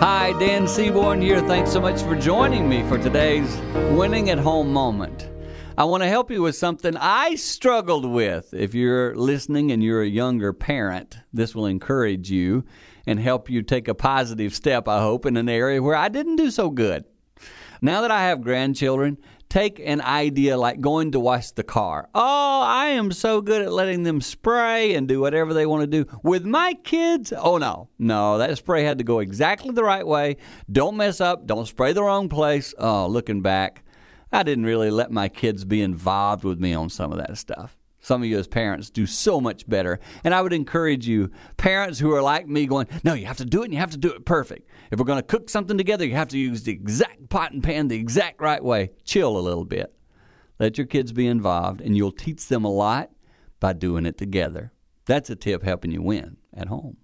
Hi, Dan Seaborn here. Thanks so much for joining me for today's winning at home moment. I want to help you with something I struggled with. If you're listening and you're a younger parent, this will encourage you and help you take a positive step, I hope, in an area where I didn't do so good. Now that I have grandchildren, take an idea like going to wash the car. Oh, I am so good at letting them spray and do whatever they want to do. With my kids, oh no, no, that spray had to go exactly the right way. Don't mess up, don't spray the wrong place. Oh, looking back, I didn't really let my kids be involved with me on some of that stuff. Some of you as parents do so much better. And I would encourage you, parents who are like me, going, no, you have to do it and you have to do it perfect. If we're going to cook something together, you have to use the exact pot and pan the exact right way. Chill a little bit. Let your kids be involved, and you'll teach them a lot by doing it together. That's a tip helping you win at home.